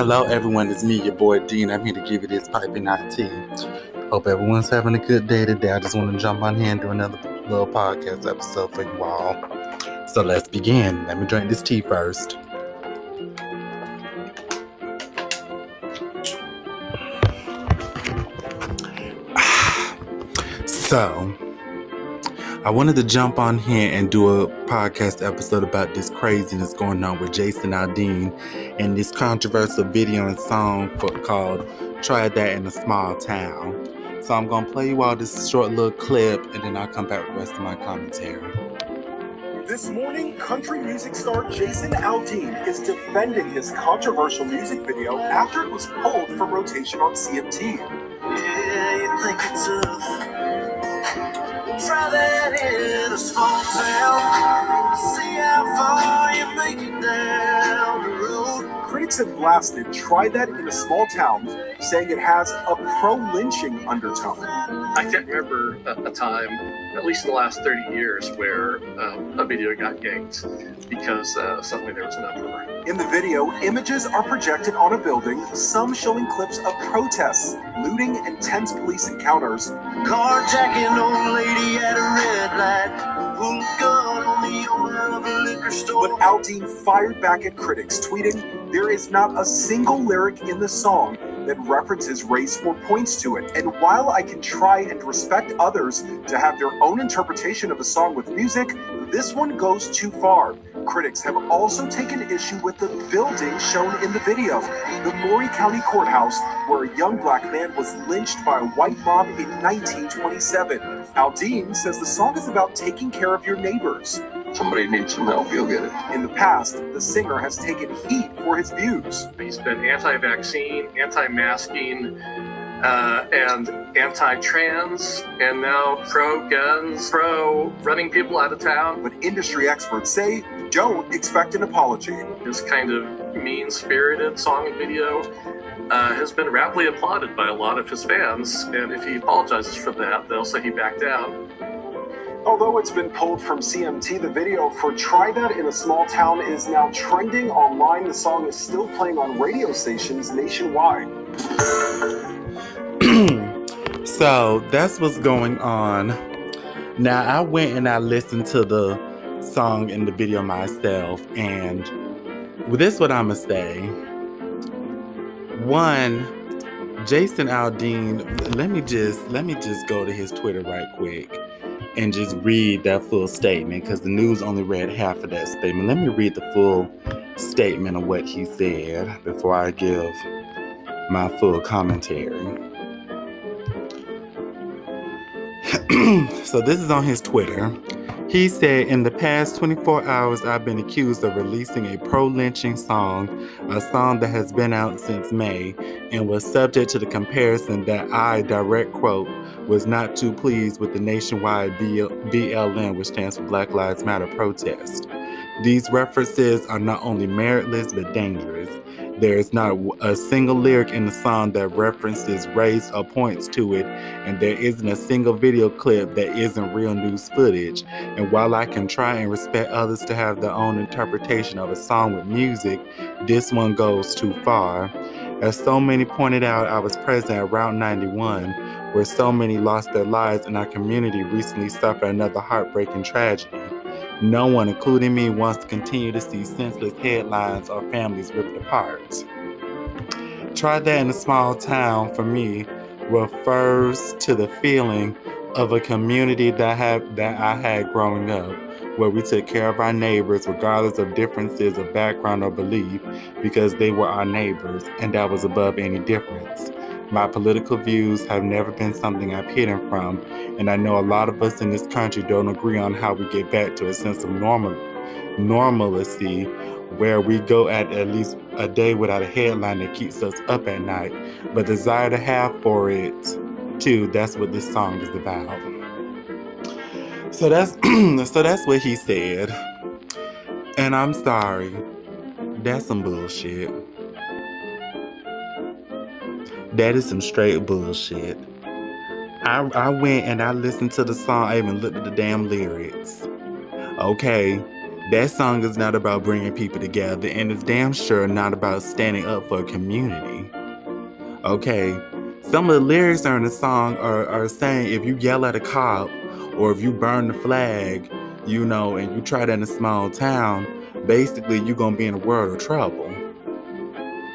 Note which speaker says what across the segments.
Speaker 1: Hello, everyone. It's me, your boy Dean. I'm here to give you this piping hot tea. Hope everyone's having a good day today. I just want to jump on here and do another little podcast episode for you all. So let's begin. Let me drink this tea first. So, I wanted to jump on here and do a podcast episode about this craziness going on with Jason Aldean and this controversial video and song for, called Try That in a Small Town. So I'm going to play you all this short little clip and then I'll come back with the rest of my commentary.
Speaker 2: This morning, country music star Jason Aldean is defending his controversial music video after it was pulled from rotation on CMT.
Speaker 3: Yeah, you think it's tough. Try that in a small town. See how far you make it down the road.
Speaker 2: Critics have blasted Try That in a Small Town, saying it has a pro lynching undertone.
Speaker 4: I can't remember a, a time, at least in the last 30 years, where um, a video got yanked because uh, suddenly there was an uproar.
Speaker 2: In the video, images are projected on a building, some showing clips of protests, looting, and tense police encounters.
Speaker 3: Carjacking old lady at a red light. Gun on the owner of a liquor store.
Speaker 2: But Aldean fired back at critics, tweeting, There is not a single lyric in the song that references race or points to it. And while I can try and respect others to have their own interpretation of a song with music, this one goes too far. Critics have also taken issue with the building shown in the video, the Maury County Courthouse, where a young black man was lynched by a white mob in 1927. Aldean says the song is about taking care of your neighbors.
Speaker 5: somebody needs some help, you'll get it.
Speaker 2: In the past, the singer has taken heat for his views.
Speaker 4: He's been anti vaccine, anti masking, uh, and anti trans, and now pro guns, pro running people out of town.
Speaker 2: But industry experts say don't expect an apology.
Speaker 4: This kind of mean spirited song and video uh, has been rapidly applauded by a lot of his fans, and if he apologizes for that, they'll say he backed down.
Speaker 2: Although it's been pulled from CMT, the video for Try That in a Small Town is now trending online. The song is still playing on radio stations nationwide.
Speaker 1: So that's what's going on. Now I went and I listened to the song and the video myself, and this is what I'ma say. One, Jason Aldean, let me just let me just go to his Twitter right quick and just read that full statement because the news only read half of that statement. Let me read the full statement of what he said before I give my full commentary. so this is on his Twitter. He said, In the past 24 hours, I've been accused of releasing a pro lynching song, a song that has been out since May, and was subject to the comparison that I, direct quote, was not too pleased with the nationwide BLM, which stands for Black Lives Matter protest. These references are not only meritless but dangerous. There is not a single lyric in the song that references race or points to it, and there isn't a single video clip that isn't real news footage. And while I can try and respect others to have their own interpretation of a song with music, this one goes too far. As so many pointed out, I was present at Route 91, where so many lost their lives, and our community recently suffered another heartbreaking tragedy. No one, including me, wants to continue to see senseless headlines or families ripped apart. Try that in a small town for me refers to the feeling of a community that have that I had growing up, where we took care of our neighbors regardless of differences of background or belief, because they were our neighbors, and that was above any difference. My political views have never been something I've hidden from, and I know a lot of us in this country don't agree on how we get back to a sense of normal normalcy where we go at at least a day without a headline that keeps us up at night, but desire to have for it too. That's what this song is about. So that's so that's what he said. And I'm sorry. That's some bullshit. That is some straight bullshit. I, I went and I listened to the song. I even looked at the damn lyrics. Okay, That song is not about bringing people together, and it's damn sure not about standing up for a community. Okay, some of the lyrics in the song are, are saying if you yell at a cop or if you burn the flag, you know, and you try that in a small town, basically you're gonna be in a world of trouble.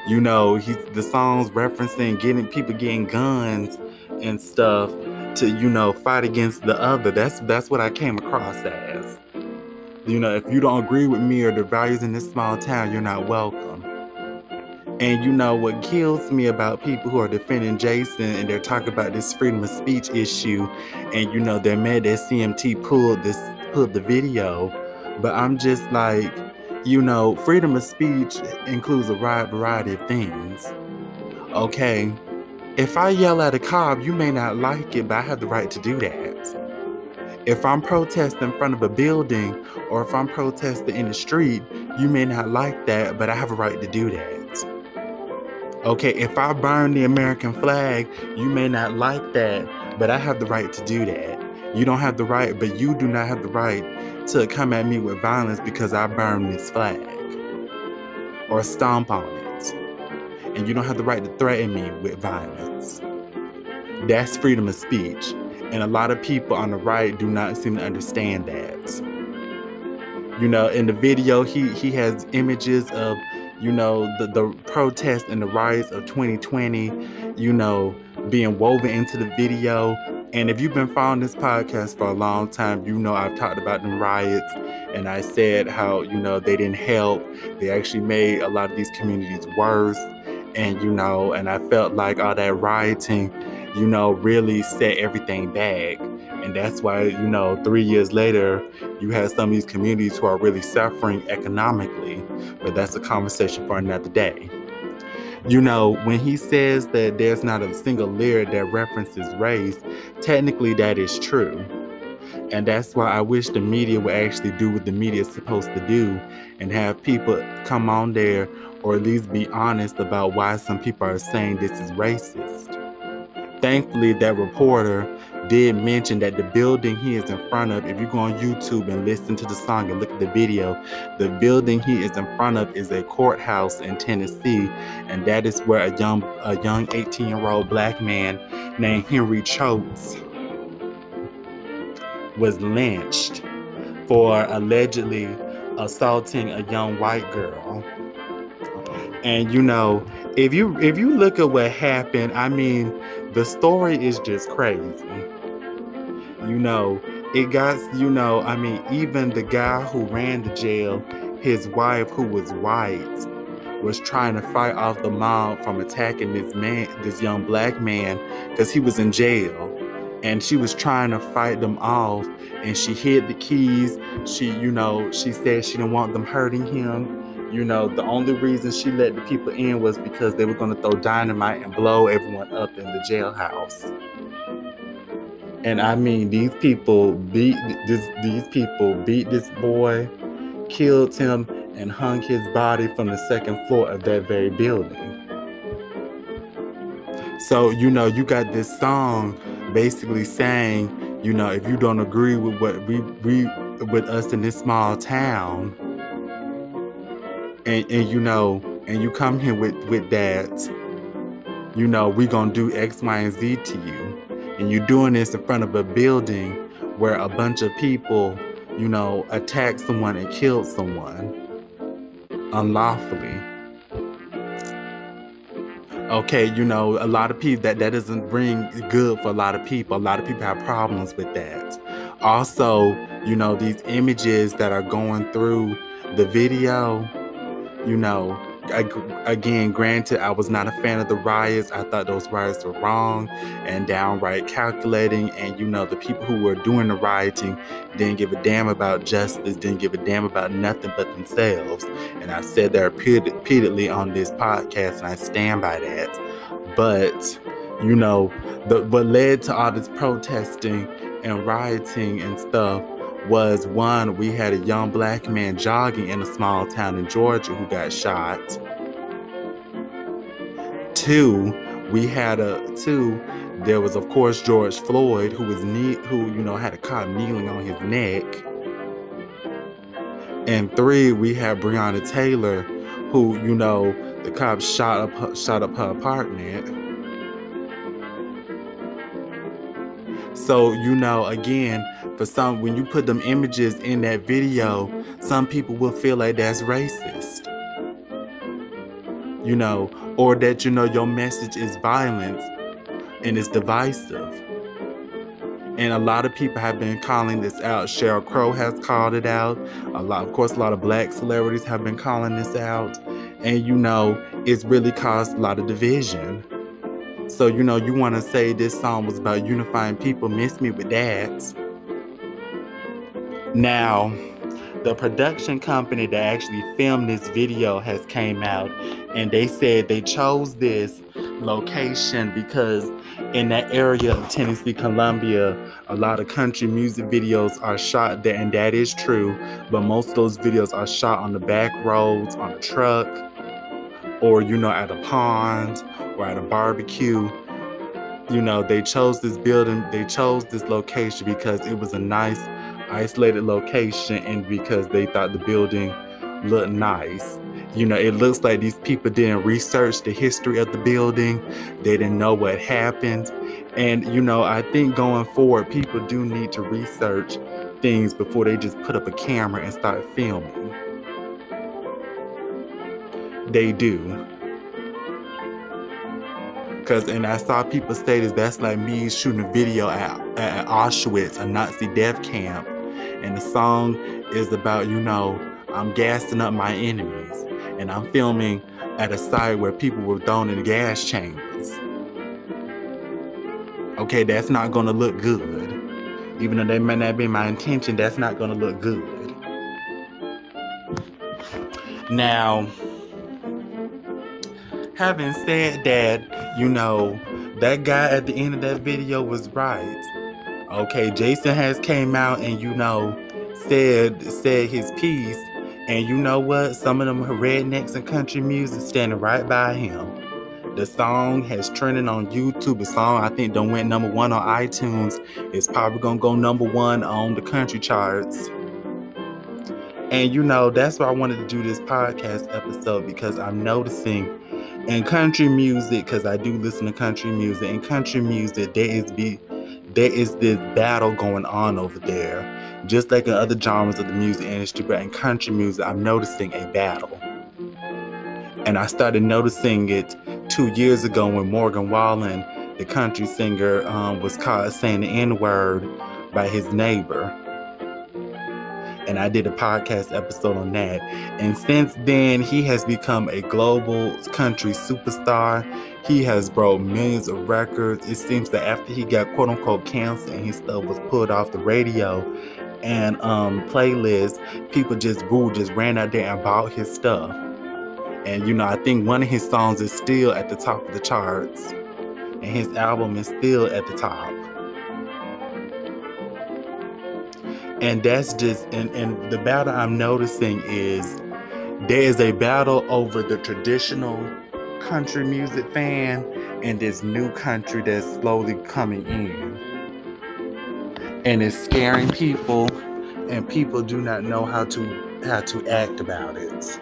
Speaker 1: You know, he's the song's referencing getting people getting guns and stuff to, you know, fight against the other. That's that's what I came across as. You know, if you don't agree with me or the values in this small town, you're not welcome. And you know what kills me about people who are defending Jason and they're talking about this freedom of speech issue, and you know they're mad that CMT pulled this pulled the video, but I'm just like, you know, freedom of speech includes a wide variety of things. Okay, if I yell at a cop, you may not like it, but I have the right to do that. If I'm protesting in front of a building or if I'm protesting in the street, you may not like that, but I have a right to do that. Okay, if I burn the American flag, you may not like that, but I have the right to do that. You don't have the right, but you do not have the right to come at me with violence because I burned this flag or stomp on it. And you don't have the right to threaten me with violence. That's freedom of speech. And a lot of people on the right do not seem to understand that. You know, in the video, he, he has images of, you know, the, the protest and the riots of 2020, you know, being woven into the video and if you've been following this podcast for a long time, you know I've talked about the riots and I said how, you know, they didn't help. They actually made a lot of these communities worse. And, you know, and I felt like all that rioting, you know, really set everything back. And that's why, you know, three years later, you have some of these communities who are really suffering economically. But that's a conversation for another day. You know, when he says that there's not a single lyric that references race, technically that is true. And that's why I wish the media would actually do what the media is supposed to do and have people come on there or at least be honest about why some people are saying this is racist. Thankfully, that reporter did mention that the building he is in front of, if you go on YouTube and listen to the song and look at the video, the building he is in front of is a courthouse in Tennessee, and that is where a young a young 18-year-old black man named Henry Choate was lynched for allegedly assaulting a young white girl. And you know, if you if you look at what happened, I mean, the story is just crazy you know, it got, you know, I mean, even the guy who ran the jail, his wife, who was white, was trying to fight off the mob from attacking this man, this young black man, because he was in jail. And she was trying to fight them off, and she hid the keys. She, you know, she said she didn't want them hurting him. You know, the only reason she let the people in was because they were going to throw dynamite and blow everyone up in the jailhouse. And I mean, these people beat this. These people beat this boy, killed him, and hung his body from the second floor of that very building. So you know, you got this song basically saying, you know, if you don't agree with what we we with us in this small town, and and you know, and you come here with with that, you know, we gonna do X, Y, and Z to you and you're doing this in front of a building where a bunch of people, you know, attacked someone and killed someone unlawfully. Okay, you know, a lot of people that that doesn't bring good for a lot of people. A lot of people have problems with that. Also, you know, these images that are going through the video, you know, again, granted, I was not a fan of the riots. I thought those riots were wrong and downright calculating. And you know, the people who were doing the rioting didn't give a damn about justice, didn't give a damn about nothing but themselves. And I said that repeatedly on this podcast, and I stand by that. But you know, the, what led to all this protesting and rioting and stuff was one, we had a young black man jogging in a small town in Georgia who got shot. Two, we had a two, there was of course George Floyd who was knee who, you know, had a cop kneeling on his neck. And three, we have Breonna Taylor, who, you know, the cops shot up shot up her apartment. So, you know, again, for some when you put them images in that video, some people will feel like that's racist. You know, or that you know your message is violence and it's divisive. And a lot of people have been calling this out. Sheryl Crow has called it out. A lot, of course, a lot of black celebrities have been calling this out. And you know, it's really caused a lot of division. So, you know, you want to say this song was about unifying people, miss me with that. Now, the production company that actually filmed this video has came out and they said they chose this location because in that area of Tennessee, Columbia, a lot of country music videos are shot there, and that is true. But most of those videos are shot on the back roads, on a truck, or you know, at a pond or at a barbecue. You know, they chose this building, they chose this location because it was a nice, isolated location, and because they thought the building looked nice. You know, it looks like these people didn't research the history of the building, they didn't know what happened. And, you know, I think going forward, people do need to research things before they just put up a camera and start filming. They do. Cause and I saw people say this that's like me shooting a video at, at Auschwitz, a Nazi death camp. And the song is about, you know, I'm gassing up my enemies and I'm filming at a site where people were thrown in gas chambers. Okay, that's not gonna look good. Even though that may not be my intention, that's not gonna look good. Now, having said that, you know, that guy at the end of that video was right. Okay, Jason has came out and you know said said his piece and you know what? Some of them rednecks and country music standing right by him. The song has trended on YouTube. The song I think don't went number one on iTunes. It's probably gonna go number one on the country charts. And you know, that's why I wanted to do this podcast episode because I'm noticing in country music, because I do listen to country music, and country music, there is be there is this battle going on over there just like in other genres of the music industry, but in country music, I'm noticing a battle. And I started noticing it two years ago when Morgan Wallen, the country singer, um, was caught saying the N word by his neighbor. And I did a podcast episode on that. And since then, he has become a global country superstar. He has broke millions of records. It seems that after he got quote unquote cancer and his stuff was pulled off the radio, and um, playlist, people just boo, just ran out there and bought his stuff. And you know, I think one of his songs is still at the top of the charts, and his album is still at the top. And that's just, and, and the battle I'm noticing is there is a battle over the traditional country music fan and this new country that's slowly coming in. And it's scaring people and people do not know how to how to act about it.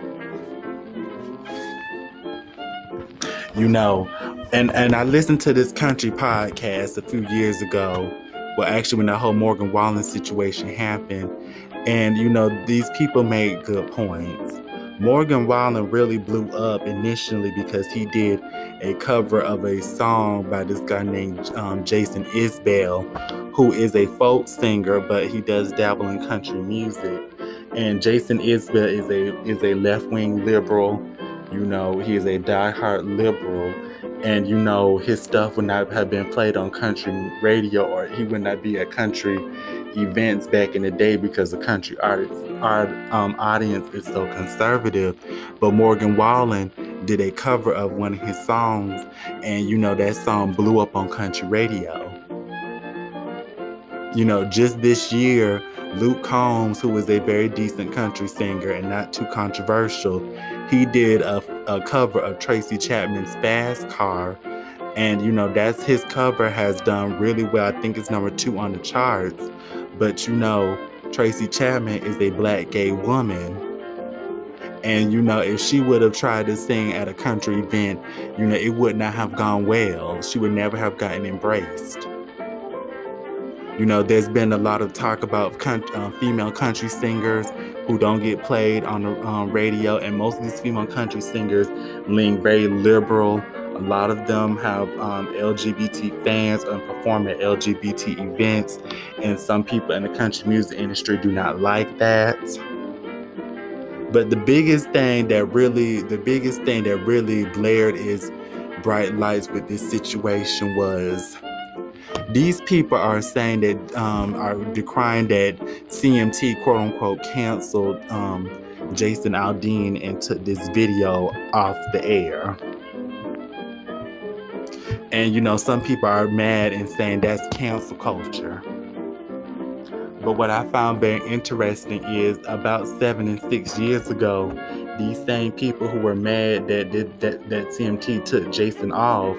Speaker 1: You know and and i listened to this country podcast a few years ago well actually when the whole morgan wallen situation happened and you know these people made good points morgan wallen really blew up initially because he did a cover of a song by this guy named um, jason isbell who is a folk singer, but he does dabble in country music. And Jason Isbell is a is a left wing liberal. You know, he is a diehard liberal, and you know his stuff would not have been played on country radio, or he would not be at country events back in the day because the country artists, art um, audience is so conservative. But Morgan Wallen did a cover of one of his songs, and you know that song blew up on country radio. You know, just this year, Luke Combs, who was a very decent country singer and not too controversial, he did a, a cover of Tracy Chapman's Fast Car. And, you know, that's his cover has done really well. I think it's number two on the charts. But, you know, Tracy Chapman is a black gay woman. And you know, if she would have tried to sing at a country event, you know, it would not have gone well. She would never have gotten embraced. You know, there's been a lot of talk about uh, female country singers who don't get played on the um, radio, and most of these female country singers lean very liberal. A lot of them have um, LGBT fans and perform at LGBT events, and some people in the country music industry do not like that. But the biggest thing that really, the biggest thing that really blared is bright lights with this situation was these people are saying that um, are decrying that CMT quote unquote canceled um, Jason Aldean and took this video off the air. And you know, some people are mad and saying that's cancel culture. But what I found very interesting is about seven and six years ago, these same people who were mad that that, that, that CMT took Jason off,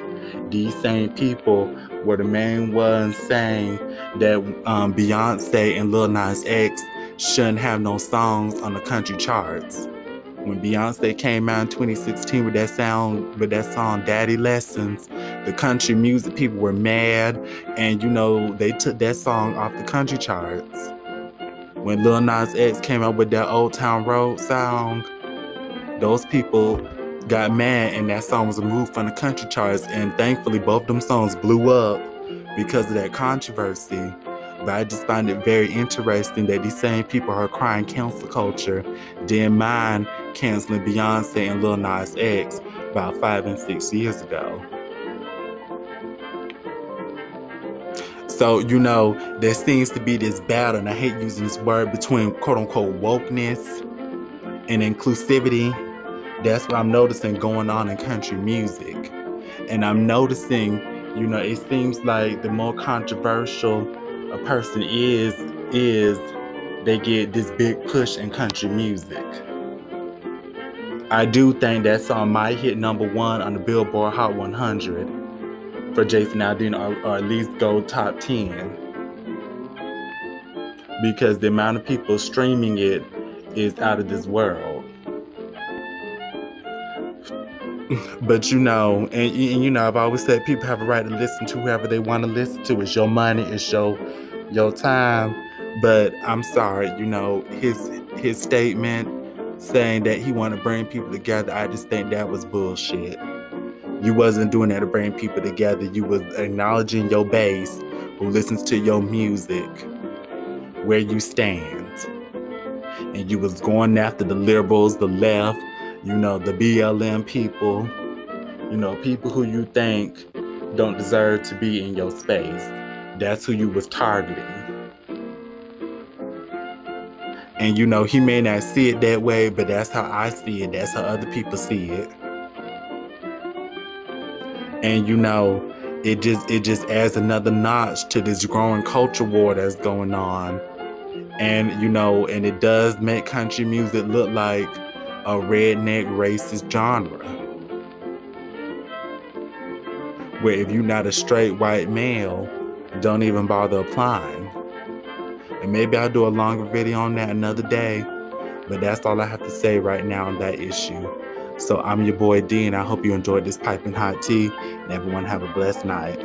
Speaker 1: these same people were the main ones saying that um, Beyonce and Lil Nas X shouldn't have no songs on the country charts. When Beyonce came out in 2016 with that sound, with that song "Daddy Lessons," the country music people were mad, and you know they took that song off the country charts. When Lil Nas X came out with that Old Town Road song, those people got mad and that song was removed from the country charts and thankfully both of them songs blew up because of that controversy. But i just find it very interesting that these same people are crying cancel culture didn't mind canceling beyonce and lil nas x about five and six years ago. So you know there seems to be this battle and i hate using this word between quote unquote wokeness and inclusivity that's what I'm noticing going on in country music. And I'm noticing, you know, it seems like the more controversial a person is, is they get this big push in country music. I do think that song might hit number one on the Billboard Hot 100 for Jason Aldean, or, or at least go top 10. Because the amount of people streaming it is out of this world. but you know, and, and, you know, I've always said people have a right to listen to whoever they want to listen to. It's your money, it's your your time. But I'm sorry, you know, his his statement saying that he want to bring people together, I just think that was bullshit. You wasn't doing that to bring people together. You was acknowledging your base who listens to your music, where you stand. And you was going after the liberals, the left, you know, the BLM people, you know, people who you think don't deserve to be in your space. That's who you was targeting. And you know, he may not see it that way, but that's how I see it. That's how other people see it. And you know, it just it just adds another notch to this growing culture war that's going on. And you know, and it does make country music look like a redneck racist genre. Where if you're not a straight white male, don't even bother applying. And maybe I'll do a longer video on that another day, but that's all I have to say right now on that issue. So I'm your boy D, and I hope you enjoyed this piping hot tea, and everyone have a blessed night.